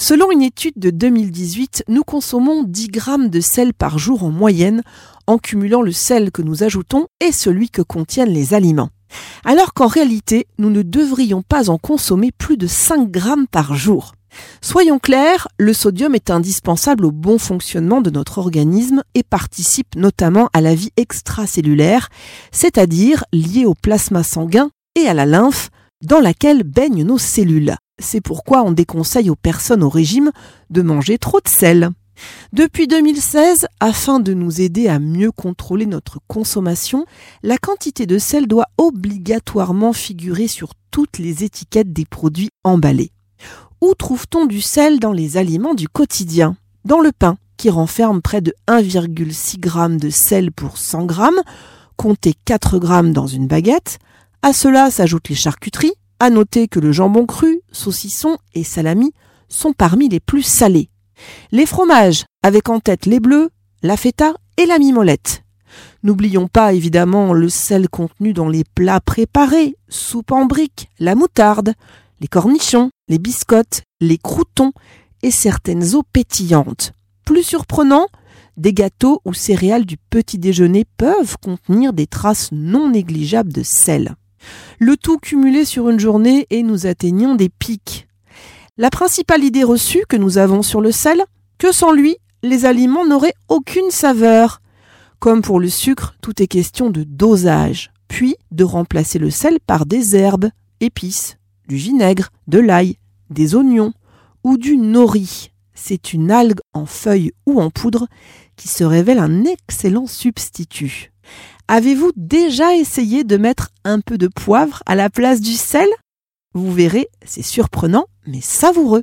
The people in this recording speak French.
Selon une étude de 2018, nous consommons 10 grammes de sel par jour en moyenne, en cumulant le sel que nous ajoutons et celui que contiennent les aliments. Alors qu'en réalité, nous ne devrions pas en consommer plus de 5 grammes par jour. Soyons clairs, le sodium est indispensable au bon fonctionnement de notre organisme et participe notamment à la vie extracellulaire, c'est-à-dire liée au plasma sanguin et à la lymphe dans laquelle baignent nos cellules. C'est pourquoi on déconseille aux personnes au régime de manger trop de sel. Depuis 2016, afin de nous aider à mieux contrôler notre consommation, la quantité de sel doit obligatoirement figurer sur toutes les étiquettes des produits emballés. Où trouve-t-on du sel dans les aliments du quotidien? Dans le pain, qui renferme près de 1,6 g de sel pour 100 g, comptez 4 g dans une baguette. À cela s'ajoutent les charcuteries. À noter que le jambon cru, saucisson et salami sont parmi les plus salés. Les fromages, avec en tête les bleus, la feta et la mimolette. N'oublions pas évidemment le sel contenu dans les plats préparés, soupe en briques, la moutarde, les cornichons, les biscottes, les croutons et certaines eaux pétillantes. Plus surprenant, des gâteaux ou céréales du petit déjeuner peuvent contenir des traces non négligeables de sel. Le tout cumulé sur une journée et nous atteignons des pics. La principale idée reçue que nous avons sur le sel, que sans lui, les aliments n'auraient aucune saveur. Comme pour le sucre, tout est question de dosage, puis de remplacer le sel par des herbes, épices, du vinaigre, de l'ail, des oignons ou du nori. C'est une algue en feuilles ou en poudre qui se révèle un excellent substitut. Avez-vous déjà essayé de mettre un peu de poivre à la place du sel? Vous verrez, c'est surprenant mais savoureux.